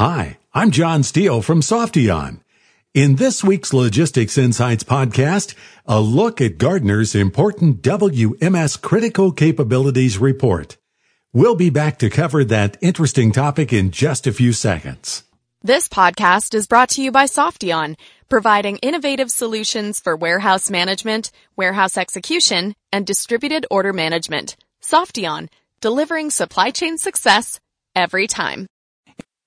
Hi, I'm John Steele from Softeon. In this week's Logistics Insights podcast, a look at Gartner's important WMS Critical Capabilities Report. We'll be back to cover that interesting topic in just a few seconds. This podcast is brought to you by Softeon, providing innovative solutions for warehouse management, warehouse execution, and distributed order management. Softeon, delivering supply chain success every time.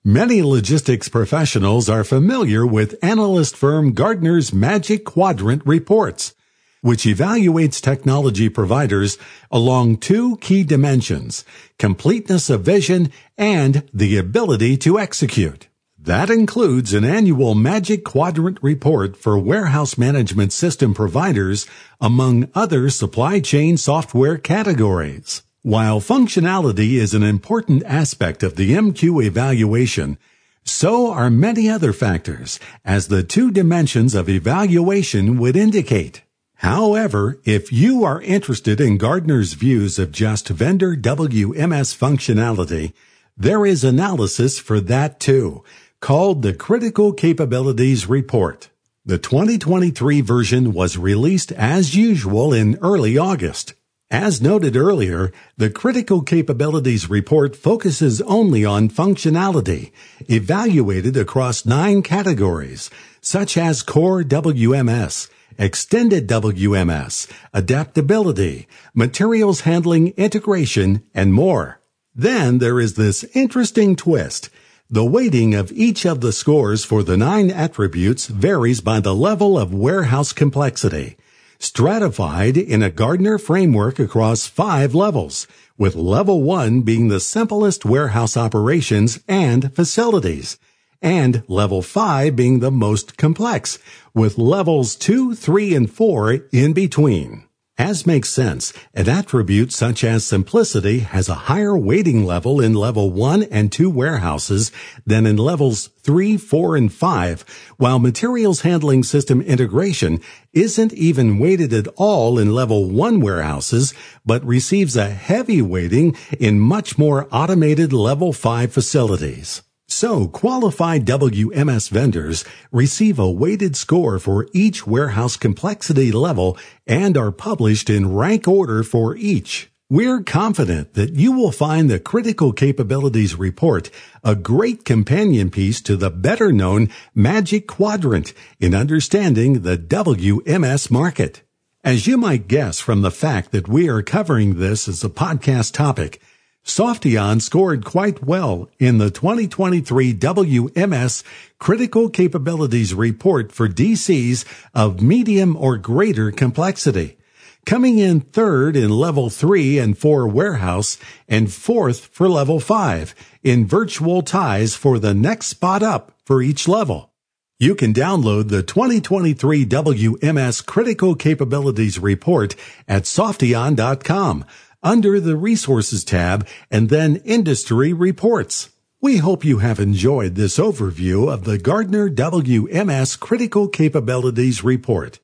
Many logistics professionals are familiar with analyst firm Gartner's Magic Quadrant reports, which evaluates technology providers along two key dimensions, completeness of vision and the ability to execute. That includes an annual Magic Quadrant report for warehouse management system providers, among other supply chain software categories. While functionality is an important aspect of the MQ evaluation, so are many other factors, as the two dimensions of evaluation would indicate. However, if you are interested in Gartner's views of just vendor WMS functionality, there is analysis for that too, called the Critical Capabilities Report. The 2023 version was released as usual in early August. As noted earlier, the Critical Capabilities Report focuses only on functionality, evaluated across nine categories, such as core WMS, extended WMS, adaptability, materials handling integration, and more. Then there is this interesting twist. The weighting of each of the scores for the nine attributes varies by the level of warehouse complexity stratified in a Gartner framework across five levels, with level one being the simplest warehouse operations and facilities, and level five being the most complex, with levels two, three, and four in between. As makes sense, an attribute such as simplicity has a higher weighting level in level 1 and 2 warehouses than in levels 3, 4, and 5, while materials handling system integration isn't even weighted at all in level 1 warehouses, but receives a heavy weighting in much more automated level 5 facilities. So, qualified WMS vendors receive a weighted score for each warehouse complexity level and are published in rank order for each. We're confident that you will find the Critical Capabilities Report a great companion piece to the better known Magic Quadrant in understanding the WMS market. As you might guess from the fact that we are covering this as a podcast topic, Softeon scored quite well in the 2023 WMS Critical Capabilities Report for DCs of medium or greater complexity, coming in third in level 3 and 4 warehouse and fourth for level 5 in virtual ties for the next spot up for each level. You can download the 2023 WMS Critical Capabilities Report at softeon.com under the Resources tab and then Industry Reports. We hope you have enjoyed this overview of the Gartner WMS Critical Capabilities Report.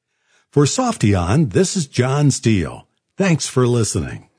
For Softeon, this is John Steele. Thanks for listening.